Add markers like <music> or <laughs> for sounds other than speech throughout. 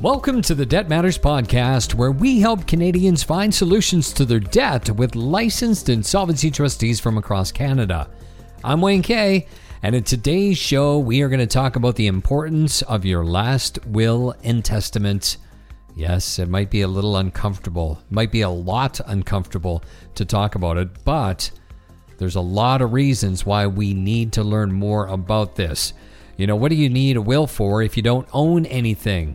Welcome to the Debt Matters Podcast, where we help Canadians find solutions to their debt with licensed insolvency trustees from across Canada. I'm Wayne Kay, and in today's show, we are going to talk about the importance of your last will and testament. Yes, it might be a little uncomfortable, it might be a lot uncomfortable to talk about it, but there's a lot of reasons why we need to learn more about this. You know, what do you need a will for if you don't own anything?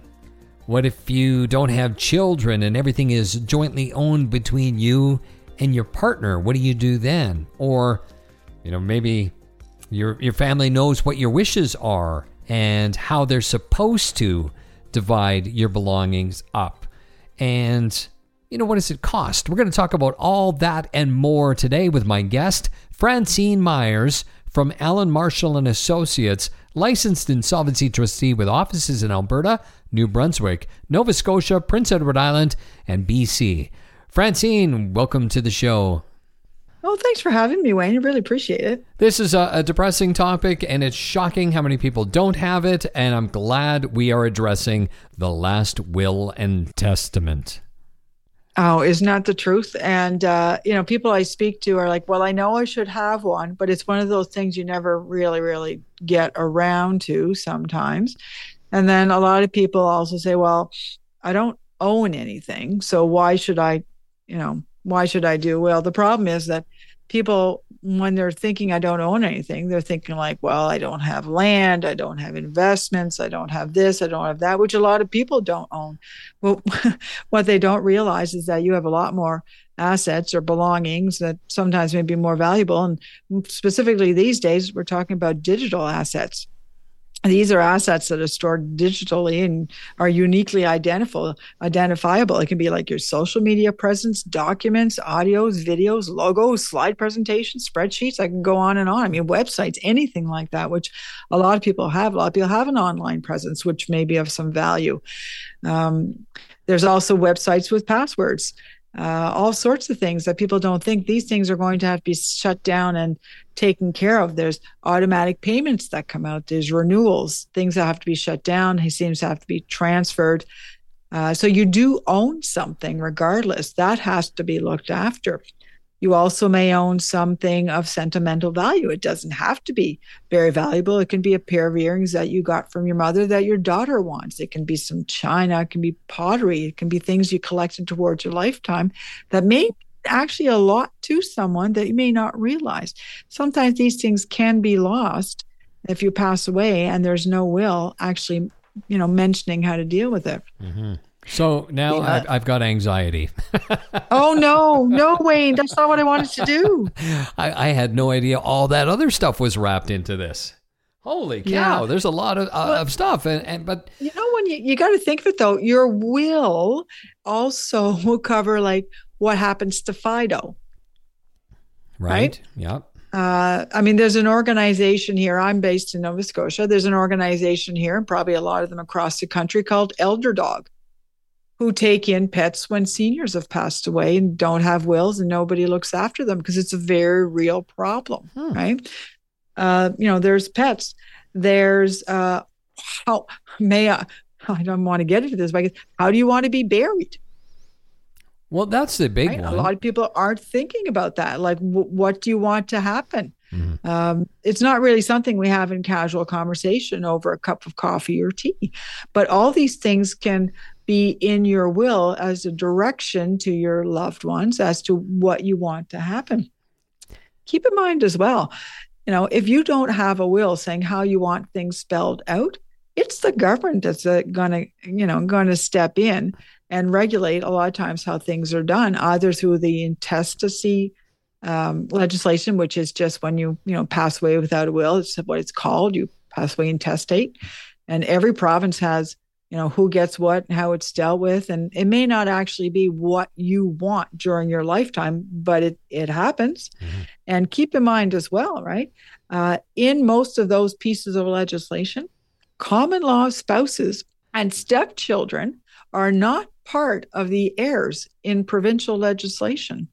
What if you don't have children and everything is jointly owned between you and your partner? What do you do then? Or, you know, maybe your your family knows what your wishes are and how they're supposed to divide your belongings up. And you know, what does it cost? We're going to talk about all that and more today with my guest, Francyne Myers from Allan Marshall and Associates, licensed insolvency trustee with offices in Alberta, New Brunswick, Nova Scotia, Prince Edward Island, and BC. Francyne, welcome to the show. Oh, thanks for having me, Wayne. I really appreciate it. This is a, a, depressing topic, and it's shocking how many people don't have it. And I'm glad we are addressing the last will and testament. Oh, isn't that the truth? And, uh, you know, people I speak to are like, well, I know I should have one, but it's one of those things you never really, really get around to sometimes. And then a lot of people also say, well, I don't own anything. So why should I, you know, why should I do? Well, the problem is that people when they're thinking I don't own anything, they're thinking like, well, I don't have land, I don't have investments, I don't have this, I don't have that, which a lot of people don't own. Well, <laughs> what they don't realize is that you have a lot more assets or belongings that sometimes may be more valuable. And specifically these days, we're talking about digital assets these are assets that are stored digitally and are uniquely identifiable. It can be like your social media presence documents audios videos logos slide presentations spreadsheets. I can go on and on. I mean websites anything like that which a lot of people have. A lot of people have an online presence which may be of some value. Um, there's also websites with passwords uh, all sorts of things that people don't think these things are going to have to be shut down and taken care of. There's automatic payments that come out, there's renewals, things that have to be shut down, he seems to have to be transferred. Uh, so you do own something regardless. That has to be looked after. You also may own something of sentimental value. It doesn't have to be very valuable. It can be a pair of earrings that you got from your mother that your daughter wants. It can be some china, it can be pottery, it can be things you collected towards your lifetime that may actually a lot to someone that you may not realize. Sometimes these things can be lost if you pass away and there's no will actually, you know, mentioning how to deal with it. Mm-hmm. So now yeah. I've, I've, got anxiety. <laughs> oh no, no, Wayne, that's not what I wanted to do. I, I, had no idea all that other stuff was wrapped into this. Holy cow! Yeah. There's a lot of, uh, well, of stuff, and, and but you know when you you got to think of it though, your will also <laughs> will cover like what happens to Fido. Right. right? Yep. Uh, I mean, there's an organization here. I'm based in Nova Scotia. There's an organization here, and probably a lot of them across the country, called Elder Dog who take in pets when seniors have passed away and don't have wills and nobody looks after them because it's a very real problem, hmm. right? Uh, you know, there's pets. There's uh, how may I? I don't want to get into this, but how do you want to be buried? Well, that's the big right? one. A lot of people aren't thinking about that. Like, w- what do you want to happen? Mm-hmm. Um, it's not really something we have in casual conversation over a cup of coffee or tea, but all these things can be in your will as a direction to your loved ones as to what you want to happen. Keep in mind as well, you know, if you don't have a will saying how you want things spelled out, it's the government that's uh, going to, you know, going to step in and regulate a lot of times how things are done, either through the intestacy um, legislation, which is just when you, you know, pass away without a will. It's what it's called. You pass away intestate, and every province has you know who gets what and how it's dealt with. And it may not actually be what you want during your lifetime but it it happens. Mm-hmm. and keep in mind as well right uh, in most of those pieces of legislation common law spouses and stepchildren are not part of the heirs in provincial legislation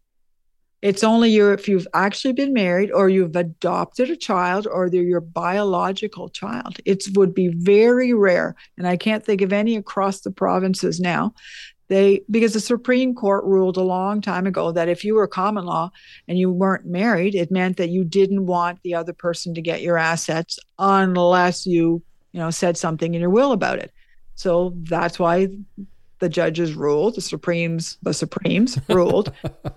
It's only you if you've actually been married or you've adopted a child or they're your biological child. It would be very rare. And I can't think of any across the provinces now. They because the Supreme Court ruled a long time ago that if you were common law and you weren't married, it meant that you didn't want the other person to get your assets unless you, you know, said something in your will about it. So that's why the judges ruled, the Supremes, the Supremes <laughs> ruled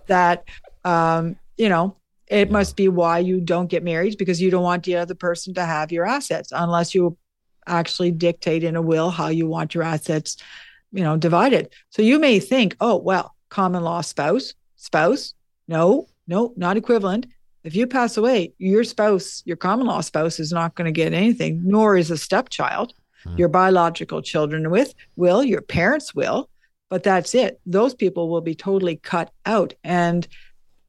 that um, you know, it yeah. must be why you don't get married because you don't want the other person to have your assets unless you actually dictate in a will how you want your assets, you know, divided. So you may think, oh, well, common law spouse, spouse, no, no, not equivalent. If you pass away, your spouse, your common law spouse is not going to get anything, nor is a stepchild. Hmm. Your biological children with will, your parents will, but that's it. Those people will be totally cut out. And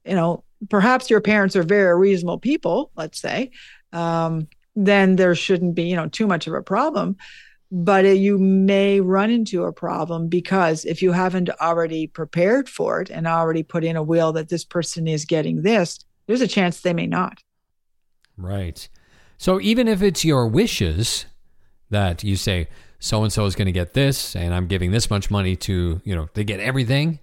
you know, perhaps your parents are very reasonable people, let's say, um, then there shouldn't be, you know, too much of a problem. But you may run into a problem because if you haven't already prepared for it and already put in a will that this person is getting this, there's a chance they may not. Right. So even if it's your wishes that you say, so and so is going to get this, and I'm giving this much money to, you know, they get everything,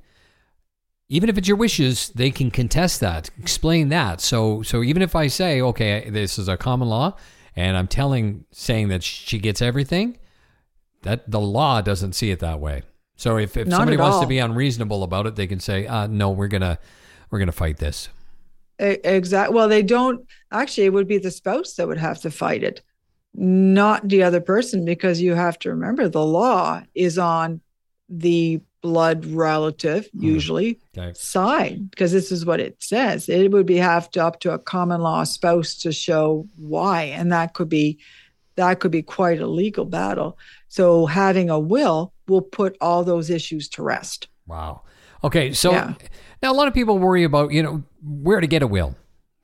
even if it's your wishes, they can contest that, explain that. So, so even if I say, okay, this is a common law, and I'm telling, saying that she gets everything, that the law doesn't see it that way. So if, if somebody wants all. to be unreasonable about it, they can say, uh, no, we're gonna we're gonna fight this. Exactly. Well, they don't actually. It would be the spouse that would have to fight it, not the other person, because you have to remember the law is on the blood relative mm. usually okay. side because this is what it says it would be have to up to a common law spouse to show why and that could be that could be quite a legal battle so having a will will put all those issues to rest wow okay so yeah. now a lot of people worry about you know where to get a will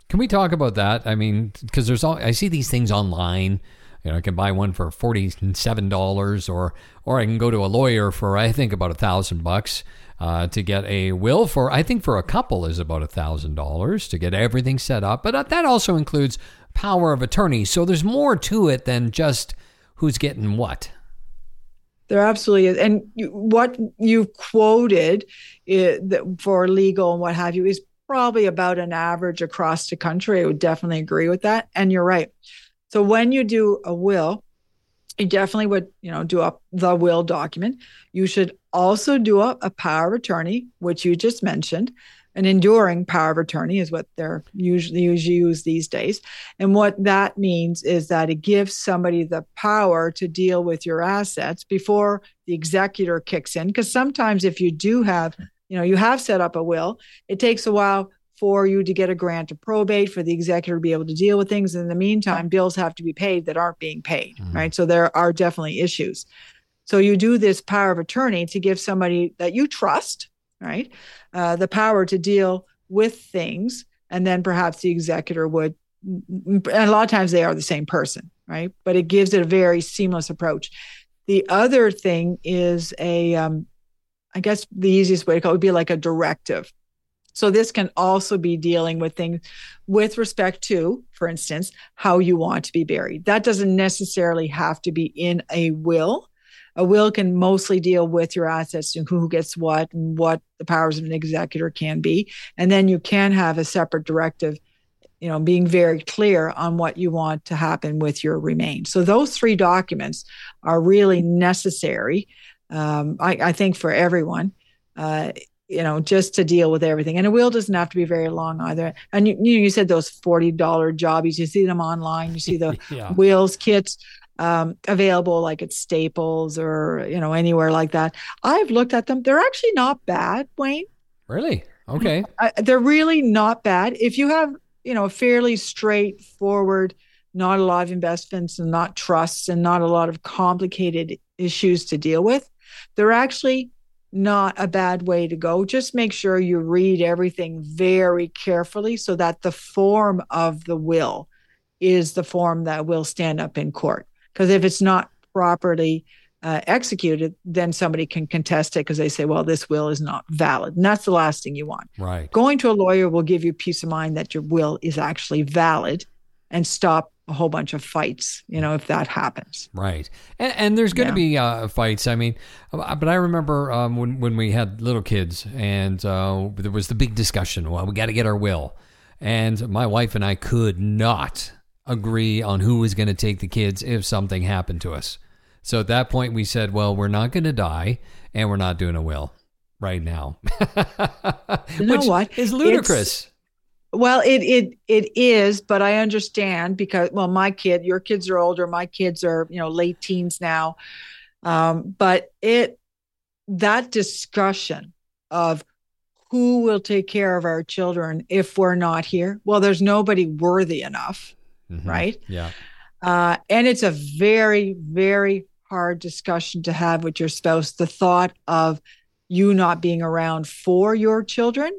can we talk about that i mean because there's all i see these things online you know, I can buy one for forty-seven dollars, or or I can go to a lawyer for I think about a thousand bucks uh, to get a will for. I think for a couple is about a thousand dollars to get everything set up. But that also includes power of attorney. So there's more to it than just who's getting what. There absolutely is, and what you quoted for legal and what have you is probably about an average across the country. I would definitely agree with that, and you're right. So when you do a will, you definitely would, you know, do up the will document. You should also do up a power of attorney, which you just mentioned. An enduring power of attorney is what they're usually, usually used these days. And what that means is that it gives somebody the power to deal with your assets before the executor kicks in. Because sometimes if you do have, you know, you have set up a will, it takes a while for you to get a grant to probate for the executor to be able to deal with things. In the meantime, bills have to be paid that aren't being paid, mm-hmm. right? So there are definitely issues. So you do this power of attorney to give somebody that you trust, right, uh, the power to deal with things, and then perhaps the executor would. And a lot of times they are the same person, right? But it gives it a very seamless approach. The other thing is a, um, I guess the easiest way to call it would be like a directive so this can also be dealing with things with respect to, for instance, how you want to be buried. That doesn't necessarily have to be in a will. A will can mostly deal with your assets and who gets what and what the powers of an executor can be. And then you can have a separate directive, you know, being very clear on what you want to happen with your remains. So those three documents are really necessary, um, I, I, think, for everyone. Uh, you know, just to deal with everything. And a wheel doesn't have to be very long either. And you, you said those $40 jobbies, you see them online, you see the <laughs> yeah. wheels kits um, available like at Staples or, you know, anywhere like that. I've looked at them. They're actually not bad, Wayne. Really? Okay. I, they're really not bad. If you have, you know, a fairly straightforward, not a lot of investments and not trusts and not a lot of complicated issues to deal with, they're actually not a bad way to go. Just make sure you read everything very carefully so that the form of the will is the form that will stand up in court. Because if it's not properly uh, executed, then somebody can contest it because they say, well, this will is not valid. And that's the last thing you want. Right. Going to a lawyer will give you peace of mind that your will is actually valid and stop a whole bunch of fights, you know, if that happens. Right. And, and there's going to yeah. be uh, fights. I mean, uh, but I remember um, when, when we had little kids and uh, there was the big discussion well, we got to get our will. And my wife and I could not agree on who was going to take the kids if something happened to us. So at that point, we said, well, we're not going to die and we're not doing a will right now. <laughs> you know Which what? is ludicrous. It's, well, it it it is, but I understand because well, my kid, your kids are older, my kids are you know late teens now, um, but it that discussion of who will take care of our children if we're not here. Well, there's nobody worthy enough, mm-hmm. right? Yeah. Uh, and it's a very, very hard discussion to have with your spouse. The thought of you not being around for your children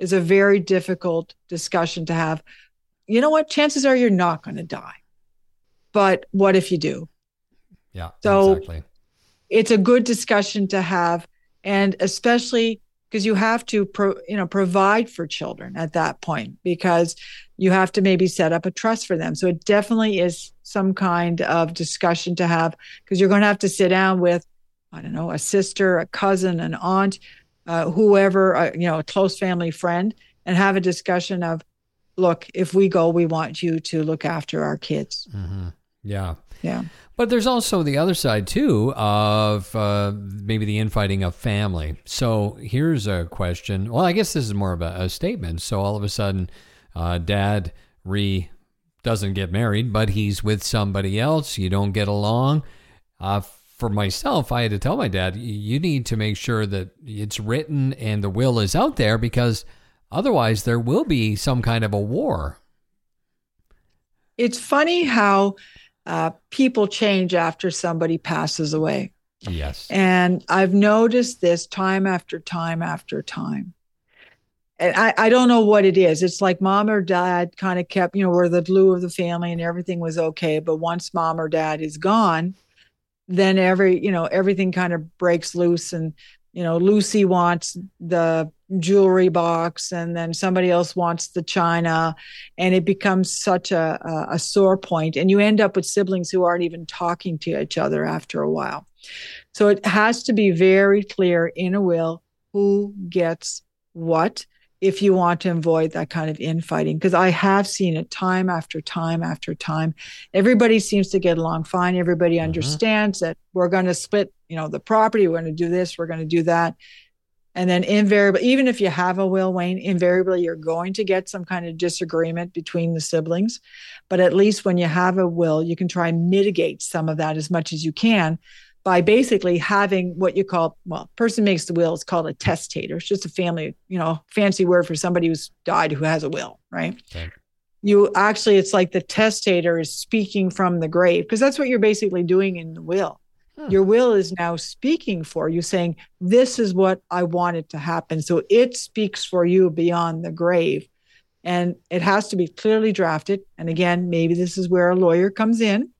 is a very difficult discussion to have. You know what? Chances are you're not going to die. But what if you do? Yeah. So exactly. it's a good discussion to have. And especially because you have to pro, you know provide for children at that point because you have to maybe set up a trust for them so it definitely is some kind of discussion to have because you're going to have to sit down with i don't know a sister a cousin an aunt uh, whoever uh, you know a close family friend and have a discussion of look if we go we want you to look after our kids mm-hmm. yeah yeah but there's also the other side too of uh, maybe the infighting of family. So here's a question. Well, I guess this is more of a, a statement. So all of a sudden, uh, dad re doesn't get married, but he's with somebody else. You don't get along. Uh, for myself, I had to tell my dad, you need to make sure that it's written and the will is out there because otherwise there will be some kind of a war. It's funny how uh, people change after somebody passes away. Yes. And I've noticed this time after time after time. And I, I don't know what it is. It's like mom or dad kind of kept, you know, were the glue of the family and everything was okay. But once mom or dad is gone, then every, you know, everything kind of breaks loose and you know lucy wants the jewelry box and then somebody else wants the china and it becomes such a, a, sore point and you end up with siblings who aren't even talking to each other after a while. So it has to be very clear in a will who gets what if you want to avoid that kind of infighting because i have seen it time after time after time. Everybody seems to get along fine. Everybody mm-hmm. understands that we're going to split you know the property. We're going to do this. We're going to do that. And then invariably even if you have a will wayne invariably you're going to get some kind of disagreement between the siblings. But at least when you have a will you can try and mitigate some of that as much as you can by basically having what you call well person makes the will it's called a testator. It's just a family you know fancy word for somebody who's died who has a will right? Okay. you actually it's like the testator is speaking from the grave because that's what you're basically doing in the will. Hmm. your will is now speaking for you saying this is what i wanted to happen. So it speaks for you beyond the grave. And it has to be clearly drafted. And again maybe this is where a lawyer comes in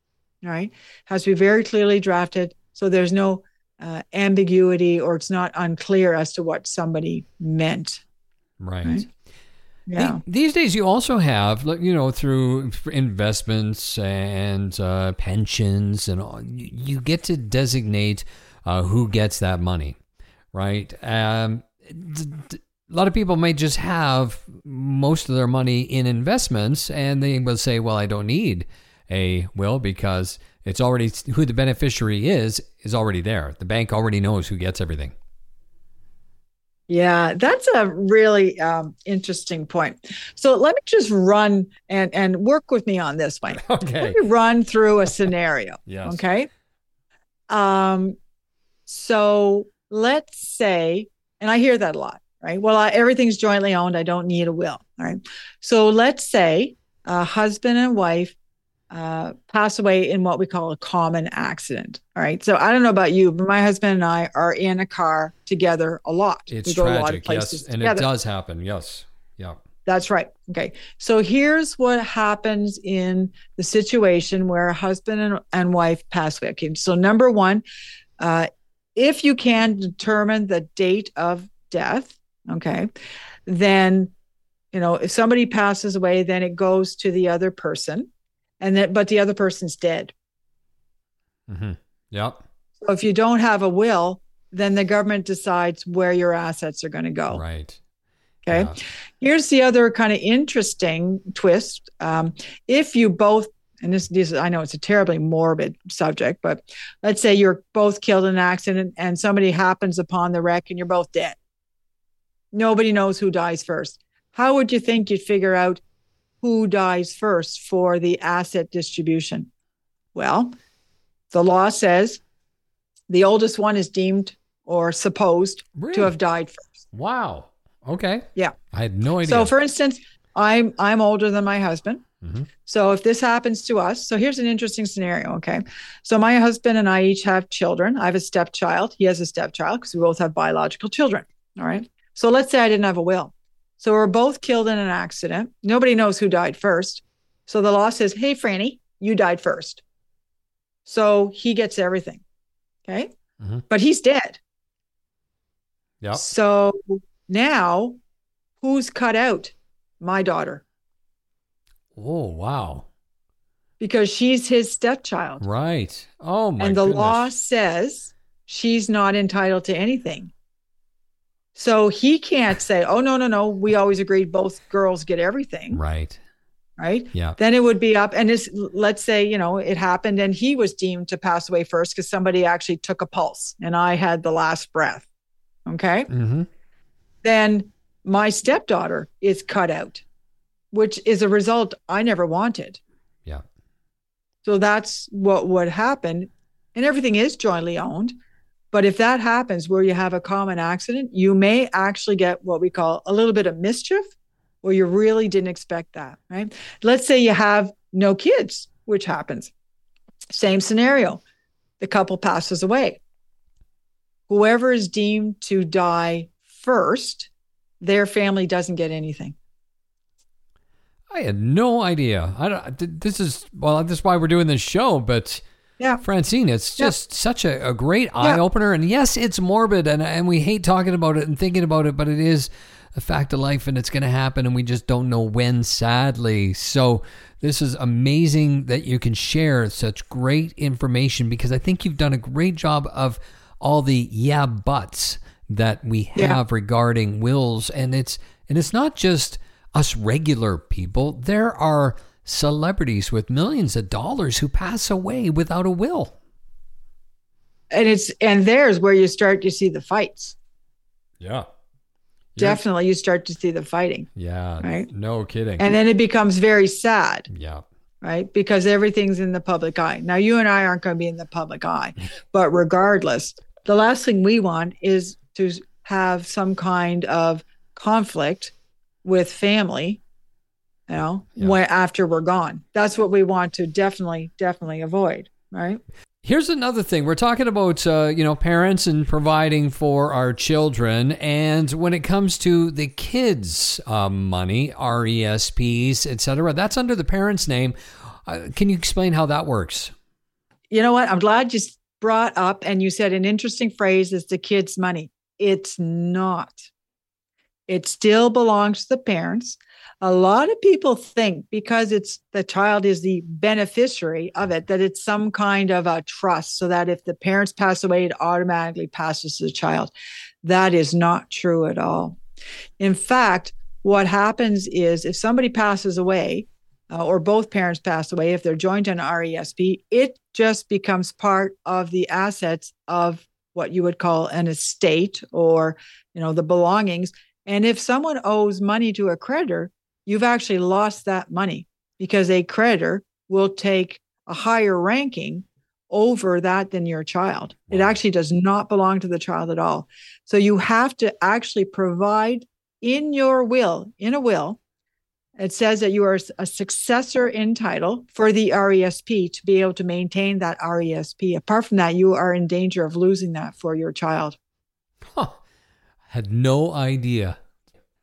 right? Has to be very clearly drafted so there's no uh, ambiguity or it's not unclear as to what somebody meant. Right. right? Yeah. These days, you also have, you know, through investments and uh, pensions and all, you get to designate uh, who gets that money, right? Um, a lot of people may just have most of their money in investments and they will say, well, I don't need a will because it's already who the beneficiary is is already there. The bank already knows who gets everything. Yeah, that's a really um, interesting point. So let me just run and and work with me on this one. <laughs> Okay. Let me run through a scenario. <laughs> yes. Okay. Um. So let's say, and I hear that a lot, right? Well, I, everything's jointly owned. I don't need a will. All right. So let's say a husband and wife uh, pass away in what we call a common accident. All right. So I don't know about you, but my husband and I are in a car together a lot. It's we tragic, yes, and together. it does happen. Yes. Yeah. That's right. Okay. So here's what happens in the situation where a husband and, and wife pass away. Okay. So, number one, uh, if you can determine the date of death, okay, then, you know, if somebody passes away, then it goes to the other person, and that, but the other person's dead. Mm-hmm. Yep. So if you don't have a will, then the government decides where your assets are going to go. Right. Okay. Yeah. Here's the other kind of interesting twist. Um, if you both, and this, this, I know it's a terribly morbid subject, but let's say you're both killed in an accident and somebody happens upon the wreck and you're both dead. Nobody knows who dies first. How would you think you'd figure out who dies first for the asset distribution? Well, the law says the oldest one is deemed or supposed really? to have died first. Wow. Okay. Yeah. I had no idea. So, for instance, I'm I'm older than my husband. Mm-hmm. So if this happens to us, so here's an interesting scenario. Okay. So my husband and I each have children. I have a stepchild. He has a stepchild because we both have biological children. All right. So let's say I didn't have a will. So we're both killed in an accident. Nobody knows who died first. So the law says, hey, Franny, you died first. So he gets everything. Okay. Mm-hmm. But he's dead. Yeah. So now, who's cut out? My daughter. Oh, wow. Because she's his stepchild. Right. Oh, my And the goodness. law says she's not entitled to anything. So he can't say, oh, no, no, no. We always agreed both girls get everything. Right. Right. Yeah. Then it would be up. And it's, let's say, you know, it happened and he was deemed to pass away first because somebody actually took a pulse and I had the last breath. Okay. Mm-hmm then my stepdaughter is cut out, which is a result I never wanted. Yeah. So that's what would happen. And everything is jointly owned. But if that happens where you have a common accident, you may actually get what we call a little bit of mischief where you really didn't expect that, right? Let's say you have no kids, which happens. Same scenario. The couple passes away. Whoever is deemed to die first, their family doesn't get anything. I had no idea. I don't, this is well, this is why we're doing this show. But yeah, Francyne, it's just yeah. such a, a great eye opener. And yes, it's morbid, and and we hate talking about it and thinking about it, but it is a fact of life, and it's going to happen, and we just don't know when. Sadly, so this is amazing that you can share such great information because I think you've done a great job of all the yeah buts that we have yeah. regarding wills and it's and it's not just us regular people there are celebrities with millions of dollars who pass away without a will. And it's and there's where you start to see the fights. Yeah. Definitely you start to see the fighting yeah right? no kidding. And then it becomes very sad yeah. right? Because everything's in the public eye. Now you and i aren't going to be in the public eye <laughs> but regardless the last thing we want is to have some kind of conflict with family you know yeah. when after we're gone that's what we want to definitely definitely avoid right Here's another thing. We're talking about, uh, you know, parents and providing for our children. And when it comes to the kids' um, money, RESPs, etc., that's under the parent's name. Uh, can you explain how that works? You know what? I'm glad you brought up and you said an interesting phrase is the kids' money. It's not. It still belongs to the parents. A lot of people think because it's the child is the beneficiary of it, that it's some kind of a trust, so that if the parents pass away, it automatically passes to the child. That is not true at all. In fact, what happens is if somebody passes away, uh, or both parents pass away, if they're joint on RESP, it just becomes part of the assets of what you would call an estate or you know the belongings and if someone owes money to a creditor you've actually lost that money because a creditor will take a higher ranking over that than your child it actually does not belong to the child at all so you have to actually provide in your will in a will it says that you are a successor in title for the RESP to be able to maintain that RESP. Apart from that, you are in danger of losing that for your child. Huh. Had no idea.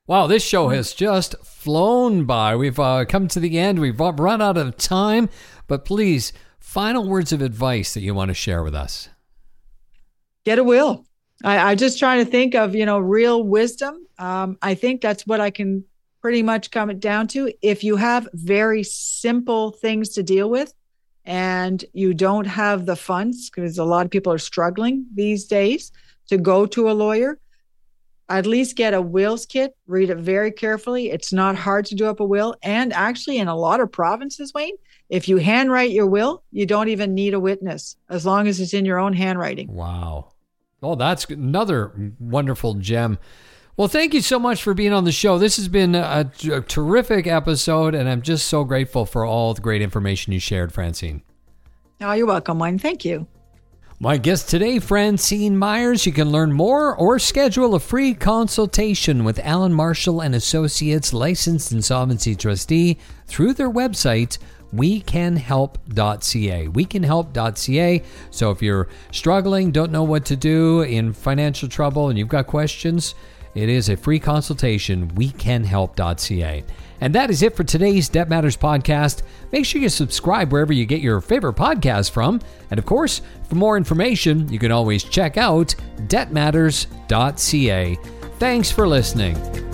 Wow, this show has just flown by. We've uh, come to the end. We've run out of time, but please, final words of advice that you want to share with us. Get a will. I, I just trying to think of, you know, real wisdom. Um, I think that's what I can pretty much come it down to. If you have very simple things to deal with and you don't have the funds, because a lot of people are struggling these days to go to a lawyer, at least get a wills kit, read it very carefully. It's not hard to do up a will. And actually, in a lot of provinces, Wayne, if you handwrite your will, you don't even need a witness as long as it's in your own handwriting. Wow. Oh, that's another wonderful gem. Well, thank you so much for being on the show. This has been a, a terrific episode, and I'm just so grateful for all the great information you shared, Francyne. Oh, you're welcome, Wayne. Thank you. My guest today, Francyne Myers. You can learn more or schedule a free consultation with Allan Marshall and Associates, licensed insolvency trustee, through their website, wecanhelp.ca. Wecanhelp.ca. So if you're struggling, don't know what to do, in financial trouble, and you've got questions, it is a free consultation, wecanhelp.ca. And that is it for today's Debt Matters podcast. Make sure you subscribe wherever you get your favorite podcast from. And of course, for more information, you can always check out debtmatters.ca. Thanks for listening.